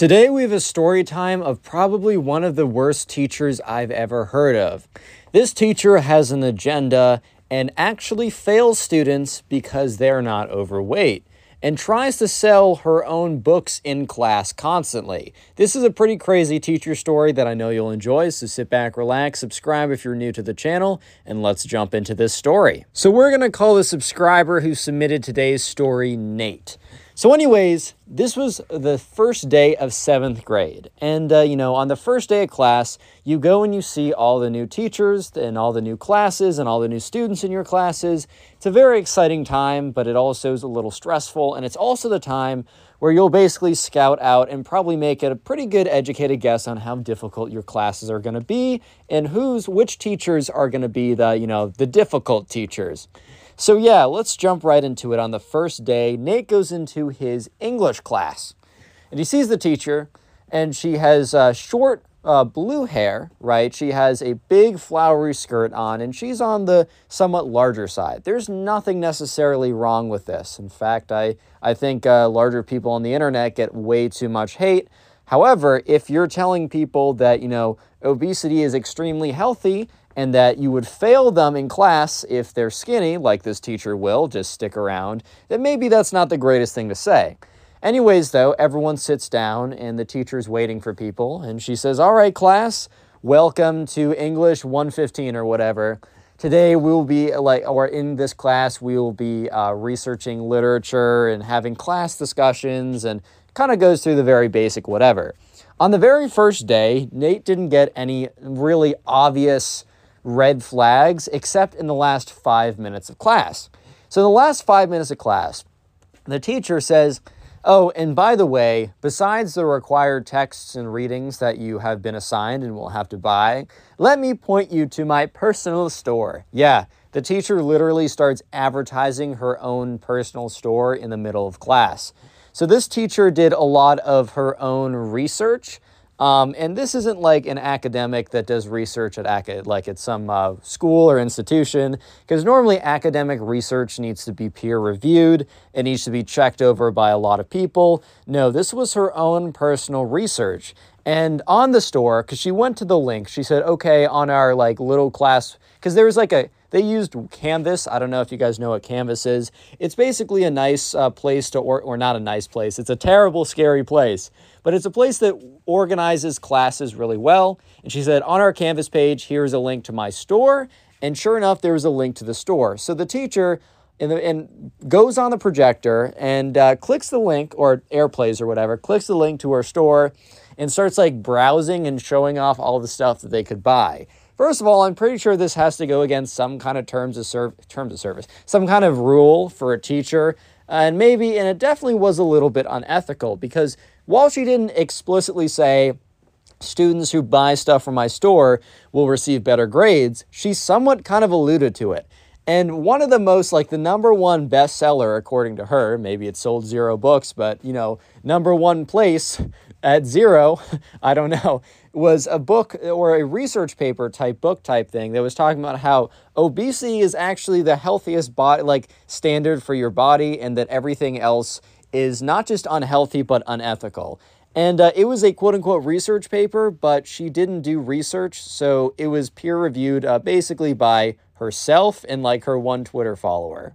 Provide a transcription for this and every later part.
Today we have a story time of probably one of the worst teachers I've ever heard of. This teacher has an agenda and actually fails students because they're not overweight and tries to sell her own books in class constantly. This is a pretty crazy teacher story that I know you'll enjoy, so sit back, relax, subscribe if you're new to the channel, and let's jump into this story. So we're to call the subscriber who submitted today's story Nate. So, anyways, this was the first day of seventh grade. And, uh, you know, on the first day of class, you go and you see all the new teachers and all the new classes and all the new students in your classes. It's a very exciting time, but it also is a little stressful. And it's also the time where you'll basically scout out and probably make a pretty good educated guess on how difficult your classes are going to be and who's, which teachers are going to be the, you know, the difficult teachers. So, yeah, let's jump right into it. On the first day, Nate goes into his English class and he sees the teacher, and she has uh, short uh, blue hair, right? She has a big flowery skirt on, and she's on the somewhat larger side. There's nothing necessarily wrong with this. In fact, I, I think uh, larger people on the internet get way too much hate. However, if you're telling people that, you know, obesity is extremely healthy, and that you would fail them in class if they're skinny, like this teacher will, just stick around, then maybe that's not the greatest thing to say. Anyways, though, everyone sits down and the teacher's waiting for people, and she says, All right, class, welcome to English 115 or whatever. Today we will be like, or in this class, we will be uh, researching literature and having class discussions and kind of goes through the very basic whatever. On the very first day, Nate didn't get any really obvious red flags except in the last five minutes of class. So, in the last five minutes of class, the teacher says, Oh, and by the way, besides the required texts and readings that you have been assigned and will have to buy, let me point you to my personal store. Yeah, the teacher literally starts advertising her own personal store in the middle of class. So, this teacher did a lot of her own research um, and this isn't like an academic that does research at like at some uh, school or institution, because normally academic research needs to be peer reviewed. It needs to be checked over by a lot of people. No, this was her own personal research. And on the store, because she went to the link, she said, okay, on our like little class, because there was like a, they used Canvas. I don't know if you guys know what Canvas is. It's basically a nice uh, place to, or, or not a nice place. It's a terrible, scary place but it's a place that organizes classes really well. And she said, on our Canvas page, here's a link to my store. And sure enough, there was a link to the store. So the teacher the, and goes on the projector and uh, clicks the link or airplays or whatever, clicks the link to her store and starts like browsing and showing off all the stuff that they could buy. First of all, I'm pretty sure this has to go against some kind of terms of serv- terms of service, some kind of rule for a teacher, and maybe, and it definitely was a little bit unethical because while she didn't explicitly say, students who buy stuff from my store will receive better grades, she somewhat kind of alluded to it. And one of the most, like the number one bestseller, according to her, maybe it sold zero books, but you know, number one place at zero, I don't know, was a book or a research paper type book type thing that was talking about how obesity is actually the healthiest body, like standard for your body, and that everything else is not just unhealthy, but unethical. And uh, it was a quote unquote research paper, but she didn't do research. So it was peer reviewed uh, basically by herself and like her one Twitter follower.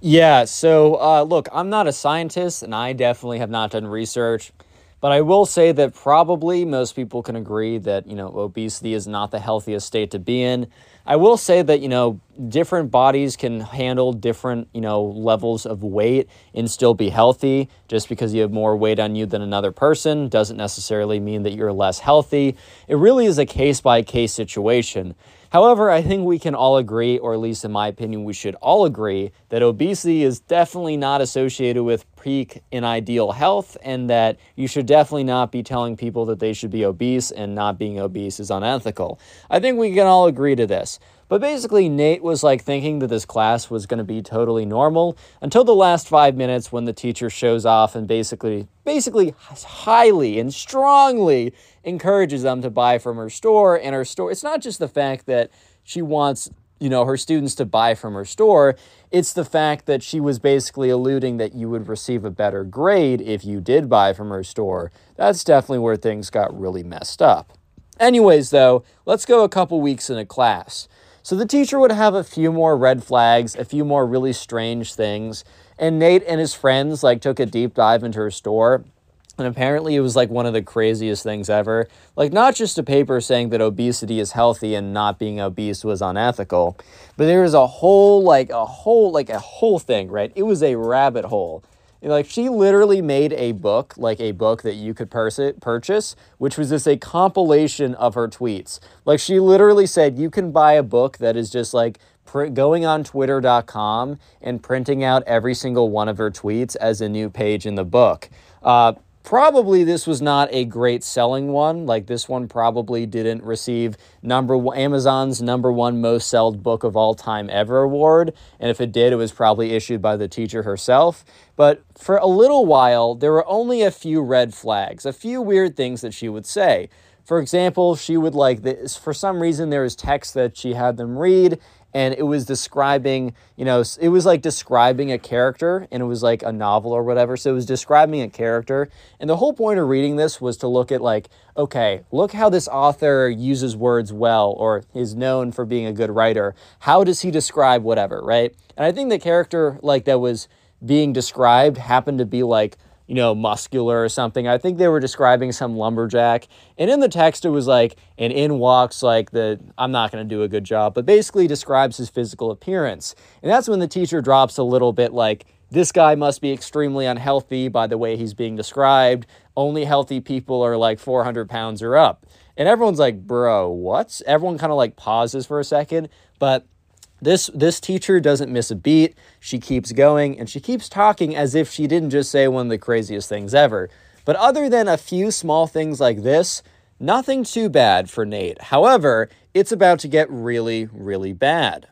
Yeah, so uh, look, I'm not a scientist and I definitely have not done research, but I will say that probably most people can agree that, you know, obesity is not the healthiest state to be in. I will say that, you know, different bodies can handle different, you know, levels of weight and still be healthy. Just because you have more weight on you than another person doesn't necessarily mean that you're less healthy. It really is a case by case situation. However, I think we can all agree, or at least in my opinion, we should all agree, that obesity is definitely not associated with peak in ideal health, and that you should definitely not be telling people that they should be obese and not being obese is unethical. I think we can all agree to this. But basically, Nate was like thinking that this class was going to be totally normal until the last five minutes when the teacher shows off and basically, basically highly and strongly encourages them to buy from her store. And her store, it's not just the fact that she wants you know her students to buy from her store it's the fact that she was basically alluding that you would receive a better grade if you did buy from her store that's definitely where things got really messed up anyways though let's go a couple weeks in a class so the teacher would have a few more red flags, a few more really strange things. And Nate and his friends like took a deep dive into her store. And apparently it was like one of the craziest things ever. Like not just a paper saying that obesity is healthy and not being obese was unethical, but there was a whole like a whole like a whole thing, right? It was a rabbit hole like she literally made a book, like a book that you could purchase, which was just a compilation of her tweets. Like she literally said, you can buy a book that is just like going on twitter.com and printing out every single one of her tweets as a new page in the book. Uh, probably this was not a great selling one. Like this one probably didn't receive number one, Amazon's number one most sold book of all time ever award. And if it did, it was probably issued by the teacher herself. But for a little while, there were only a few red flags, a few weird things that she would say. For example, she would like this, for some reason there was text that she had them read and it was describing, you know, it was like describing a character and it was like a novel or whatever. So it was describing a character. And the whole point of reading this was to look at, like, okay, look how this author uses words well or is known for being a good writer. How does he describe whatever, right? And I think the character, like, that was being described happened to be like, you know, muscular or something. I think they were describing some lumberjack. And in the text, it was like, and in walks like the, I'm not going to do a good job, but basically describes his physical appearance. And that's when the teacher drops a little bit like, this guy must be extremely unhealthy by the way he's being described. Only healthy people are like 400 pounds or up. And everyone's like, bro, what? Everyone kind of like pauses for a second. But this this teacher doesn't miss a beat. She keeps going and she keeps talking as if she didn't just say one of the craziest things ever. But other than a few small things like this, nothing too bad for Nate. However, it's about to get really, really bad.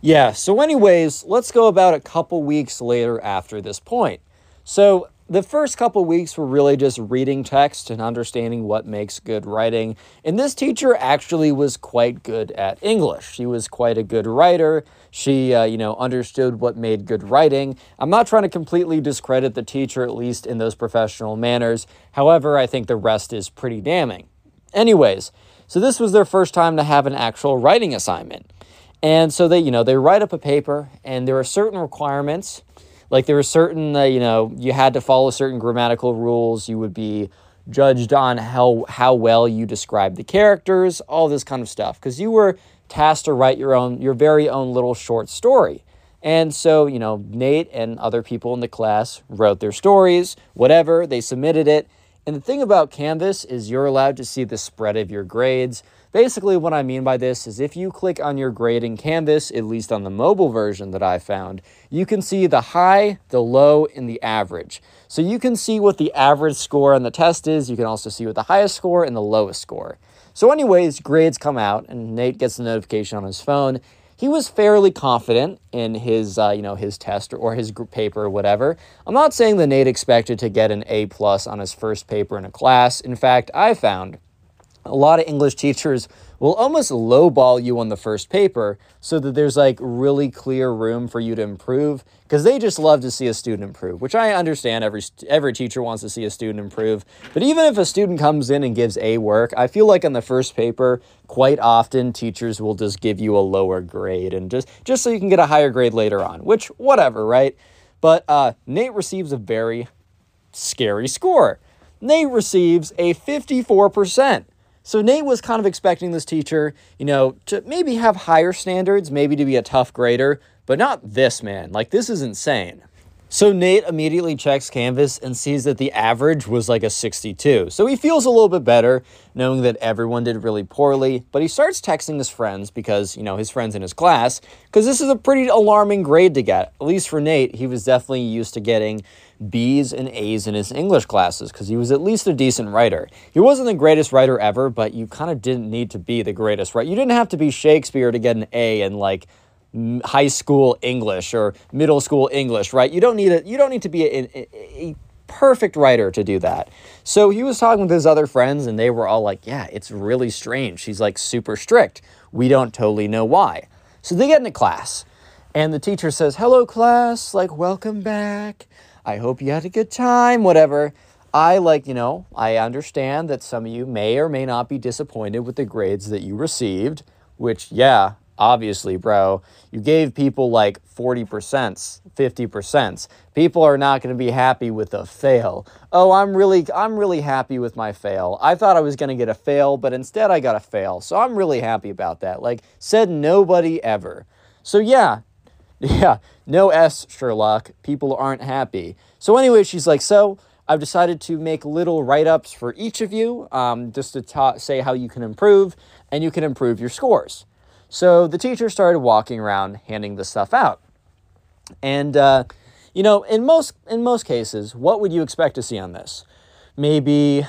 Yeah, so anyways, let's go about a couple weeks later after this point. So the first couple weeks were really just reading text and understanding what makes good writing. And this teacher actually was quite good at English. She was quite a good writer. She, uh, you know, understood what made good writing. I'm not trying to completely discredit the teacher, at least in those professional manners. However, I think the rest is pretty damning. Anyways, so this was their first time to have an actual writing assignment. And so they, you know, they write up a paper, and there are certain requirements like there were certain, uh, you know, you had to follow certain grammatical rules. You would be judged on how how well you describe the characters, all this kind of stuff, because you were tasked to write your own, your very own little short story. And so, you know, Nate and other people in the class wrote their stories, whatever, they submitted it. And the thing about Canvas is you're allowed to see the spread of your grades. Basically, what I mean by this is if you click on your grade in Canvas, at least on the mobile version that I found, you can see the high, the low, and the average. So you can see what the average score on the test is. You can also see what the highest score and the lowest score. So, anyways, grades come out, and Nate gets a notification on his phone. He was fairly confident in his, uh, you know, his test or his paper or whatever. I'm not saying that Nate expected to get an A plus on his first paper in a class. In fact, I found a lot of English teachers will almost lowball you on the first paper so that there's like really clear room for you to improve because they just love to see a student improve, which I understand every every teacher wants to see a student improve. But even if a student comes in and gives A work, I feel like on the first paper, quite often teachers will just give you a lower grade and just just so you can get a higher grade later on, which whatever, right? But uh, Nate receives a very scary score. Nate receives a 54%. So Nate was kind of expecting this teacher, you know, to maybe have higher standards, maybe to be a tough grader, but not this man. Like, this is insane. So Nate immediately checks Canvas and sees that the average was like a 62. So he feels a little bit better knowing that everyone did really poorly, but he starts texting his friends because, you know, his friends in his class, because this is a pretty alarming grade to get. At least for Nate, he was definitely used to getting B's and A's in his English classes because he was at least a decent writer. He wasn't the greatest writer ever, but you kind of didn't need to be the greatest, right? You didn't have to be Shakespeare to get an A and like high school English or middle school English, right? You don't need a, you don't need to be a, a, a perfect writer to do that. So he was talking with his other friends and they were all like, "Yeah, it's really strange. She's like super strict. We don't totally know why." So they get into class and the teacher says, "Hello class, like welcome back. I hope you had a good time, whatever." I like, you know, I understand that some of you may or may not be disappointed with the grades that you received, which yeah, obviously, bro, you gave people like 40%, 50%. People are not going to be happy with a fail. Oh, I'm really I'm really happy with my fail. I thought I was going to get a fail, but instead I got a fail. So I'm really happy about that. Like said nobody ever. So yeah. Yeah, no S, Sherlock. People aren't happy. So anyway, she's like, "So, I've decided to make little write ups for each of you um, just to ta- say how you can improve, and you can improve your scores. So the teacher started walking around handing the stuff out. And uh, you know, in most in most cases, what would you expect to see on this? Maybe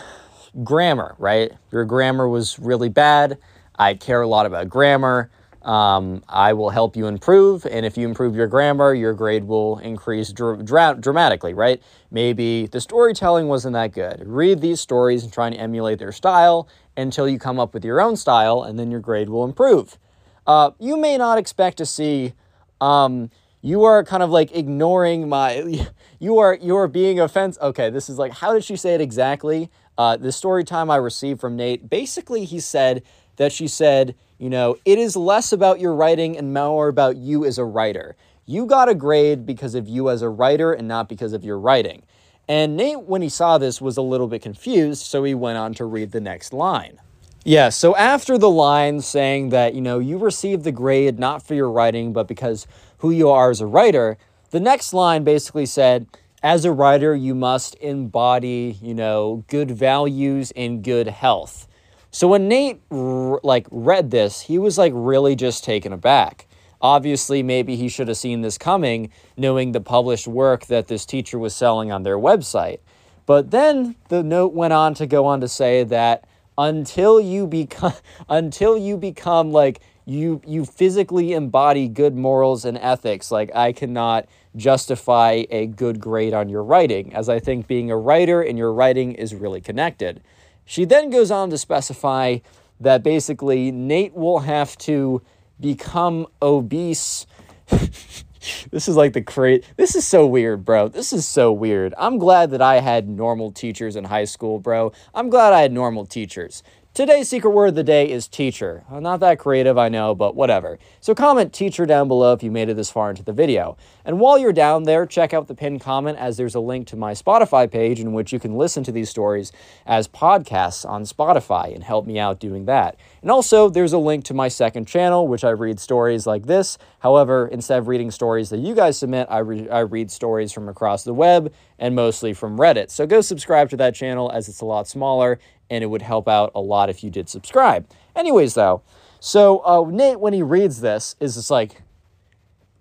grammar, right? Your grammar was really bad. I care a lot about grammar. Um, I will help you improve, and if you improve your grammar, your grade will increase dr- dra- dramatically, right? Maybe the storytelling wasn't that good. Read these stories and try and emulate their style until you come up with your own style, and then your grade will improve uh, you may not expect to see. Um, you are kind of like ignoring my. You are you are being offensive. Okay, this is like how did she say it exactly? Uh, the story time I received from Nate. Basically, he said that she said, you know, it is less about your writing and more about you as a writer. You got a grade because of you as a writer and not because of your writing. And Nate, when he saw this, was a little bit confused, so he went on to read the next line. Yeah, so after the line saying that, you know, you received the grade not for your writing, but because who you are as a writer, the next line basically said, as a writer, you must embody, you know, good values and good health. So when Nate like read this, he was like really just taken aback. Obviously, maybe he should have seen this coming, knowing the published work that this teacher was selling on their website. But then the note went on to go on to say that until you become until you become like you you physically embody good morals and ethics like i cannot justify a good grade on your writing as i think being a writer and your writing is really connected. She then goes on to specify that basically nate will have to become obese this is like the crazy. This is so weird, bro. This is so weird. I'm glad that I had normal teachers in high school, bro. I'm glad I had normal teachers. Today's secret word of the day is teacher. Uh, not that creative, I know, but whatever. So comment teacher down below if you made it this far into the video. And while you're down there, check out the pinned comment as there's a link to my Spotify page in which you can listen to these stories as podcasts on Spotify and help me out doing that. And also, there's a link to my second channel, which I read stories like this. However, instead of reading stories that you guys submit, I, re- I read stories from across the web and mostly from Reddit. So go subscribe to that channel as it's a lot smaller and it would help out a lot if you did subscribe. Anyways, though, so uh, Nate, when he reads this, is just like,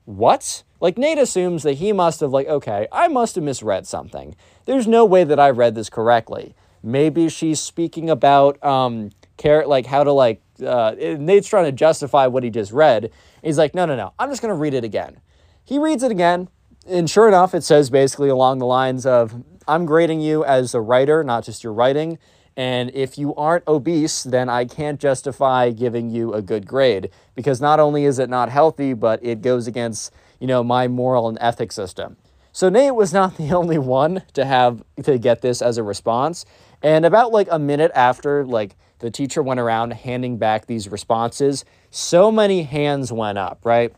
what? Like Nate assumes that he must have like, okay, I must have misread something. There's no way that I read this correctly. Maybe she's speaking about um, care like how to like. Uh, Nate's trying to justify what he just read. He's like, no, no, no. I'm just gonna read it again. He reads it again, and sure enough, it says basically along the lines of, "I'm grading you as a writer, not just your writing." And if you aren't obese, then I can't justify giving you a good grade because not only is it not healthy, but it goes against, you know, my moral and ethics system. So Nate was not the only one to have to get this as a response. And about like a minute after like the teacher went around handing back these responses, so many hands went up, right?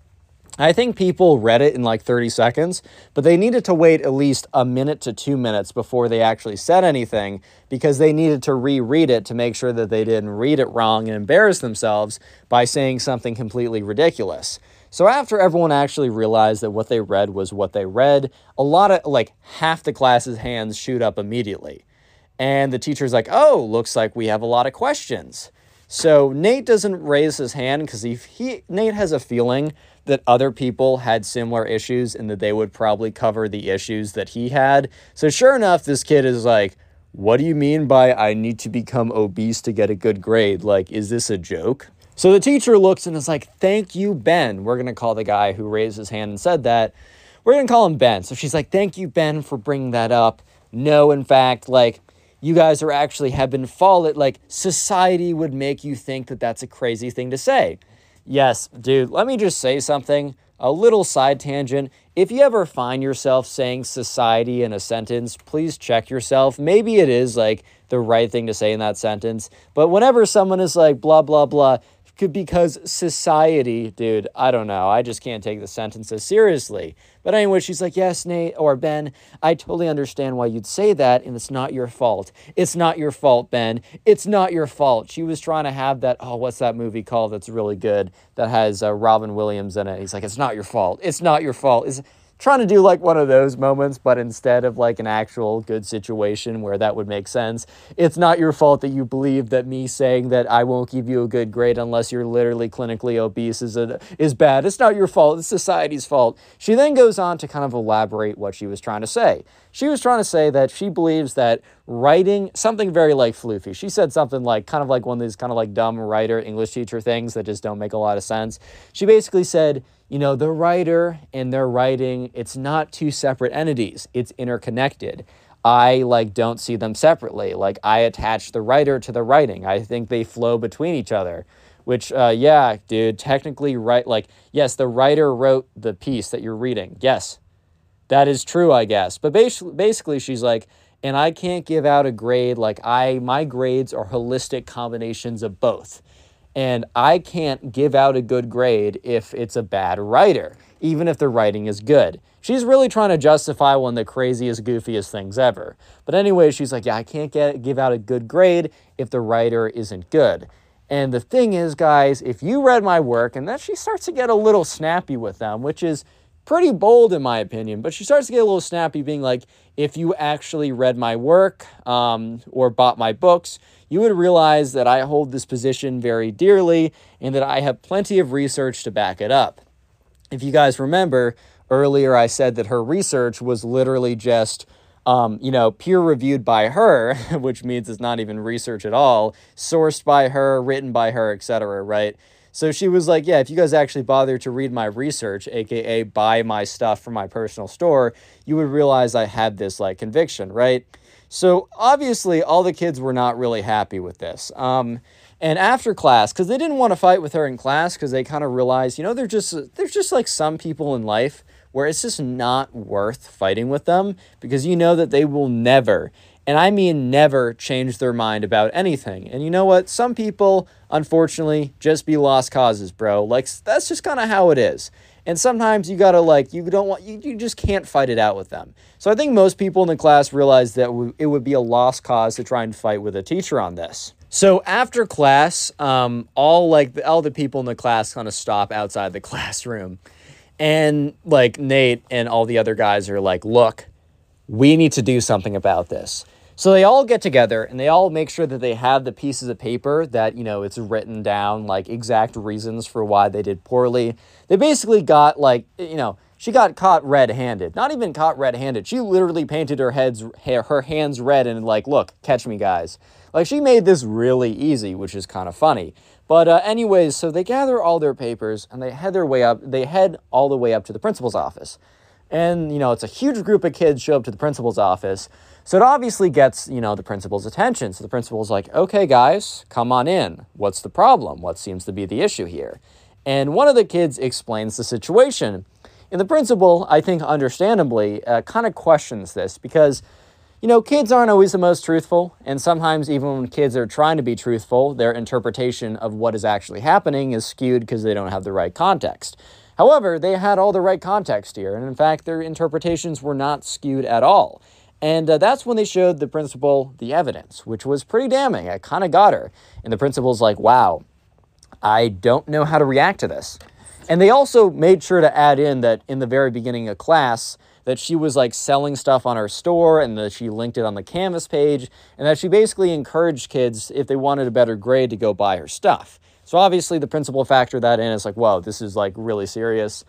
I think people read it in like 30 seconds, but they needed to wait at least a minute to two minutes before they actually said anything because they needed to reread it to make sure that they didn't read it wrong and embarrass themselves by saying something completely ridiculous. So after everyone actually realized that what they read was what they read, a lot of like half the class's hands shoot up immediately. And the teacher's like, oh, looks like we have a lot of questions. So Nate doesn't raise his hand because he, he Nate has a feeling that other people had similar issues and that they would probably cover the issues that he had. So sure enough, this kid is like, what do you mean by I need to become obese to get a good grade? Like, is this a joke? So the teacher looks and is like, Thank you, Ben. We're going to call the guy who raised his hand and said that. We're going to call him Ben. So she's like, Thank you, Ben, for bringing that up. No, in fact, like, you guys are actually have been followed. Like, society would make you think that that's a crazy thing to say. Yes, dude, let me just say something. A little side tangent. If you ever find yourself saying society in a sentence, please check yourself. Maybe it is like the right thing to say in that sentence. But whenever someone is like, blah, blah, blah, because society, dude, I don't know. I just can't take the sentences seriously. But anyway, she's like, Yes, Nate or Ben, I totally understand why you'd say that, and it's not your fault. It's not your fault, Ben. It's not your fault. She was trying to have that, oh, what's that movie called that's really good that has uh, Robin Williams in it? He's like, It's not your fault. It's not your fault. It's, trying to do like one of those moments, but instead of like an actual good situation where that would make sense, it's not your fault that you believe that me saying that I won't give you a good grade unless you're literally clinically obese is a, is bad. It's not your fault. It's society's fault. She then goes on to kind of elaborate what she was trying to say. She was trying to say that she believes that writing something very like floofy. She said something like kind of like one of these kind of like dumb writer English teacher things that just don't make a lot of sense. She basically said, you know, the writer and their writing, it's not two separate entities. It's interconnected. I like don't see them separately. Like I attach the writer to the writing. I think they flow between each other. Which, uh, yeah, dude, technically, right? Like, yes, the writer wrote the piece that you're reading. Yes, that is true, I guess. But basically, basically, she's like, and I can't give out a grade. Like I, my grades are holistic combinations of both. And I can't give out a good grade if it's a bad writer, even if the writing is good. She's really trying to justify one of the craziest, goofiest things ever. But anyway, she's like, yeah, I can't get, give out a good grade if the writer isn't good. And the thing is, guys, if you read my work, and then she starts to get a little snappy with them, which is pretty bold in my opinion, but she starts to get a little snappy, being like, if you actually read my work um, or bought my books, you would realize that I hold this position very dearly and that I have plenty of research to back it up. If you guys remember, earlier I said that her research was literally just, um, you know, peer reviewed by her, which means it's not even research at all, sourced by her, written by her, etc., right? So she was like, Yeah, if you guys actually bother to read my research, aka buy my stuff from my personal store, you would realize I had this like conviction, right? So obviously, all the kids were not really happy with this. Um, and after class, because they didn't want to fight with her in class, because they kind of realized, you know, they're just there's just like some people in life where it's just not worth fighting with them because you know that they will never, and I mean never, change their mind about anything. And you know what? Some people, unfortunately, just be lost causes, bro. Like that's just kind of how it is. And sometimes you gotta like you don't want you, you just can't fight it out with them. So I think most people in the class realized that it would be a lost cause to try and fight with a teacher on this. So after class, um, all like all the people in the class kind of stop outside the classroom, and like Nate and all the other guys are like, "Look, we need to do something about this." So they all get together and they all make sure that they have the pieces of paper that, you know, it's written down like exact reasons for why they did poorly. They basically got like, you know, she got caught red-handed. Not even caught red-handed. She literally painted her heads her hands red and like, look, catch me guys. Like she made this really easy, which is kind of funny. But uh, anyways, so they gather all their papers and they head their way up. They head all the way up to the principal's office. And, you know, it's a huge group of kids show up to the principal's office. So it obviously gets, you know, the principal's attention. So the principal's like, okay, guys, come on in. What's the problem? What seems to be the issue here? And one of the kids explains the situation. And the principal, I think understandably, uh, kind of questions this because, you know, kids aren't always the most truthful. And sometimes, even when kids are trying to be truthful, their interpretation of what is actually happening is skewed because they don't have the right context. However, they had all the right context here, and in fact, their interpretations were not skewed at all. And uh, that's when they showed the principal the evidence, which was pretty damning. I kind of got her. And the principal's like, wow, I don't know how to react to this. And they also made sure to add in that in the very beginning of class, that she was like selling stuff on her store and that she linked it on the Canvas page, and that she basically encouraged kids, if they wanted a better grade, to go buy her stuff. So obviously, the principal factor that in. is like, whoa, this is like really serious.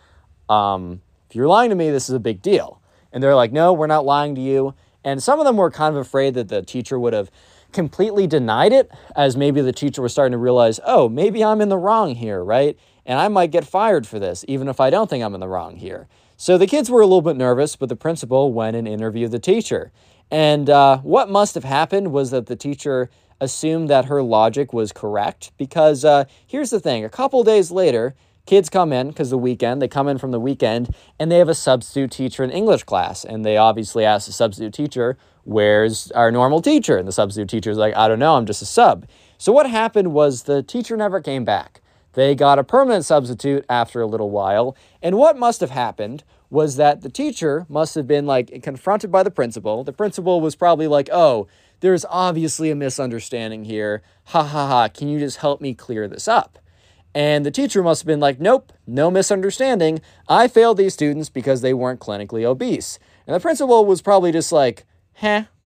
Um, if you're lying to me, this is a big deal. And they're like, no, we're not lying to you. And some of them were kind of afraid that the teacher would have completely denied it, as maybe the teacher was starting to realize, oh, maybe I'm in the wrong here, right? And I might get fired for this, even if I don't think I'm in the wrong here. So the kids were a little bit nervous, but the principal went and interviewed the teacher. And uh, what must have happened was that the teacher assumed that her logic was correct because uh, here's the thing a couple days later, kids come in because the weekend, they come in from the weekend and they have a substitute teacher in English class. And they obviously ask the substitute teacher, Where's our normal teacher? And the substitute teacher's like, I don't know, I'm just a sub. So what happened was the teacher never came back. They got a permanent substitute after a little while. And what must have happened was that the teacher must have been like confronted by the principal. The principal was probably like, oh, there's obviously a misunderstanding here. Ha ha ha, can you just help me clear this up? And the teacher must have been like, nope, no misunderstanding. I failed these students because they weren't clinically obese. And the principal was probably just like, huh,